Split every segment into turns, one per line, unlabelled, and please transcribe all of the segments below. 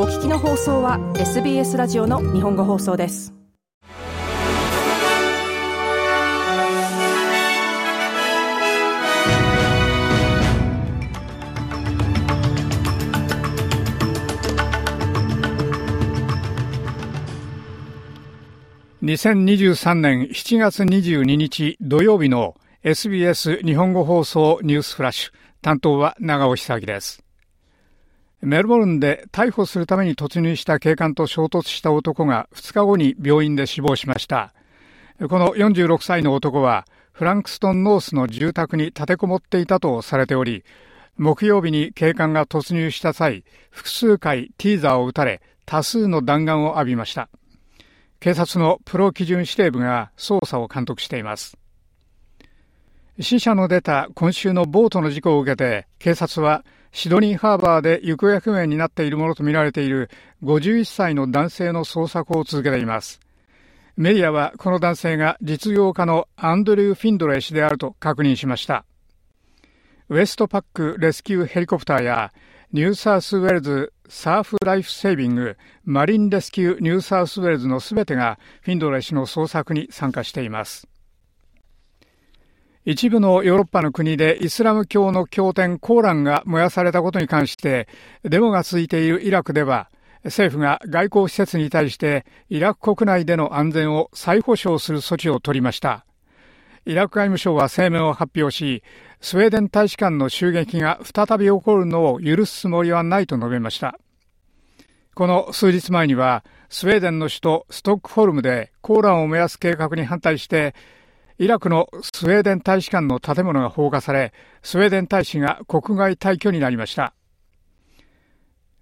お聞きの放送は SBS ラジオの日本語放送です。
2023年7月22日土曜日の SBS 日本語放送ニュースフラッシュ。担当は長尾久明です。メルボルンで逮捕するために突入した警官と衝突した男が2日後に病院で死亡しましたこの46歳の男はフランクストンノースの住宅に立てこもっていたとされており木曜日に警官が突入した際複数回ティーザーを撃たれ多数の弾丸を浴びました警察のプロ基準指定部が捜査を監督しています。死者の出た今週のボートの事故を受けて、警察はシドニーハーバーで行方不明になっているものとみられている51歳の男性の捜索を続けています。メディアはこの男性が実業家のアンドリュー・フィンドレー氏であると確認しました。ウエストパックレスキューヘリコプターやニューサウスウェルズサーフライフセービング、マリンレスキューニューサウスウェルズのすべてがフィンドレー氏の捜索に参加しています。一部のヨーロッパの国でイスラム教の経典コーランが燃やされたことに関してデモが続いているイラクでは政府が外交施設に対してイラク国内での安全を再保障する措置を取りました。イラク外務省は声明を発表し、スウェーデン大使館の襲撃が再び起こるのを許すつもりはないと述べました。この数日前には、スウェーデンの首都ストックホルムでコーランを燃やす計画に反対して、イラクのスウェーデン大使館の建物が放火され、スウェーデン大使が国外退去になりました。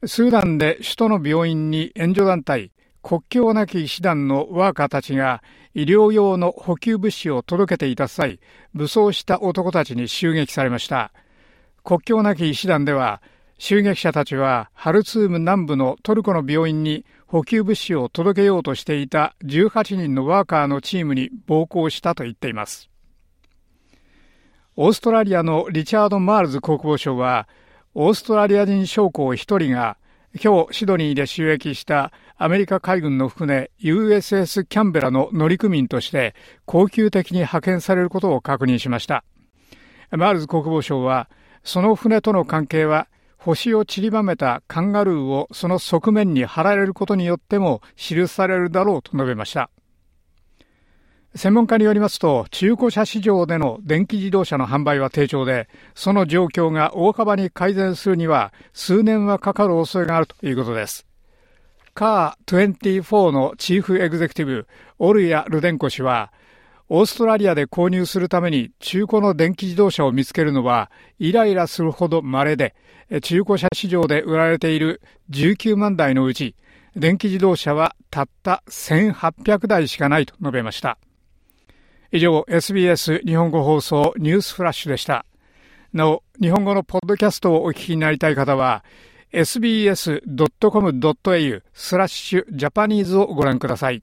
スーダンで首都の病院に援助団体、国境なき医師団のワーカーたちが医療用の補給物資を届けていた際、武装した男たちに襲撃されました。国境なき医師団では、襲撃者たちはハルツーム南部のトルコの病院に補給物資を届けようとしていた18人のワーカーのチームに暴行したと言っています。オーストラリアのリチャード・マールズ国防相は、オーストラリア人将校1人が今日シドニーで就役したアメリカ海軍の船 USS キャンベラの乗組員として恒久的に派遣されることを確認しました。マールズ国防相は、その船との関係は星を散りばめたカンガルーをその側面に貼られることによっても記されるだろうと述べました。専門家によりますと、中古車市場での電気自動車の販売は低調で、その状況が大幅に改善するには数年はかかる恐れがあるということです。カー24のチーフエグゼクティブ、オルヤ・ルデンコ氏は、オーストラリアで購入するために中古の電気自動車を見つけるのはイライラするほど稀で、中古車市場で売られている19万台のうち、電気自動車はたった1800台しかないと述べました。以上、SBS 日本語放送ニュースフラッシュでした。なお、日本語のポッドキャストをお聞きになりたい方は、sbs.com.au スラッシュジャパニーズをご覧ください。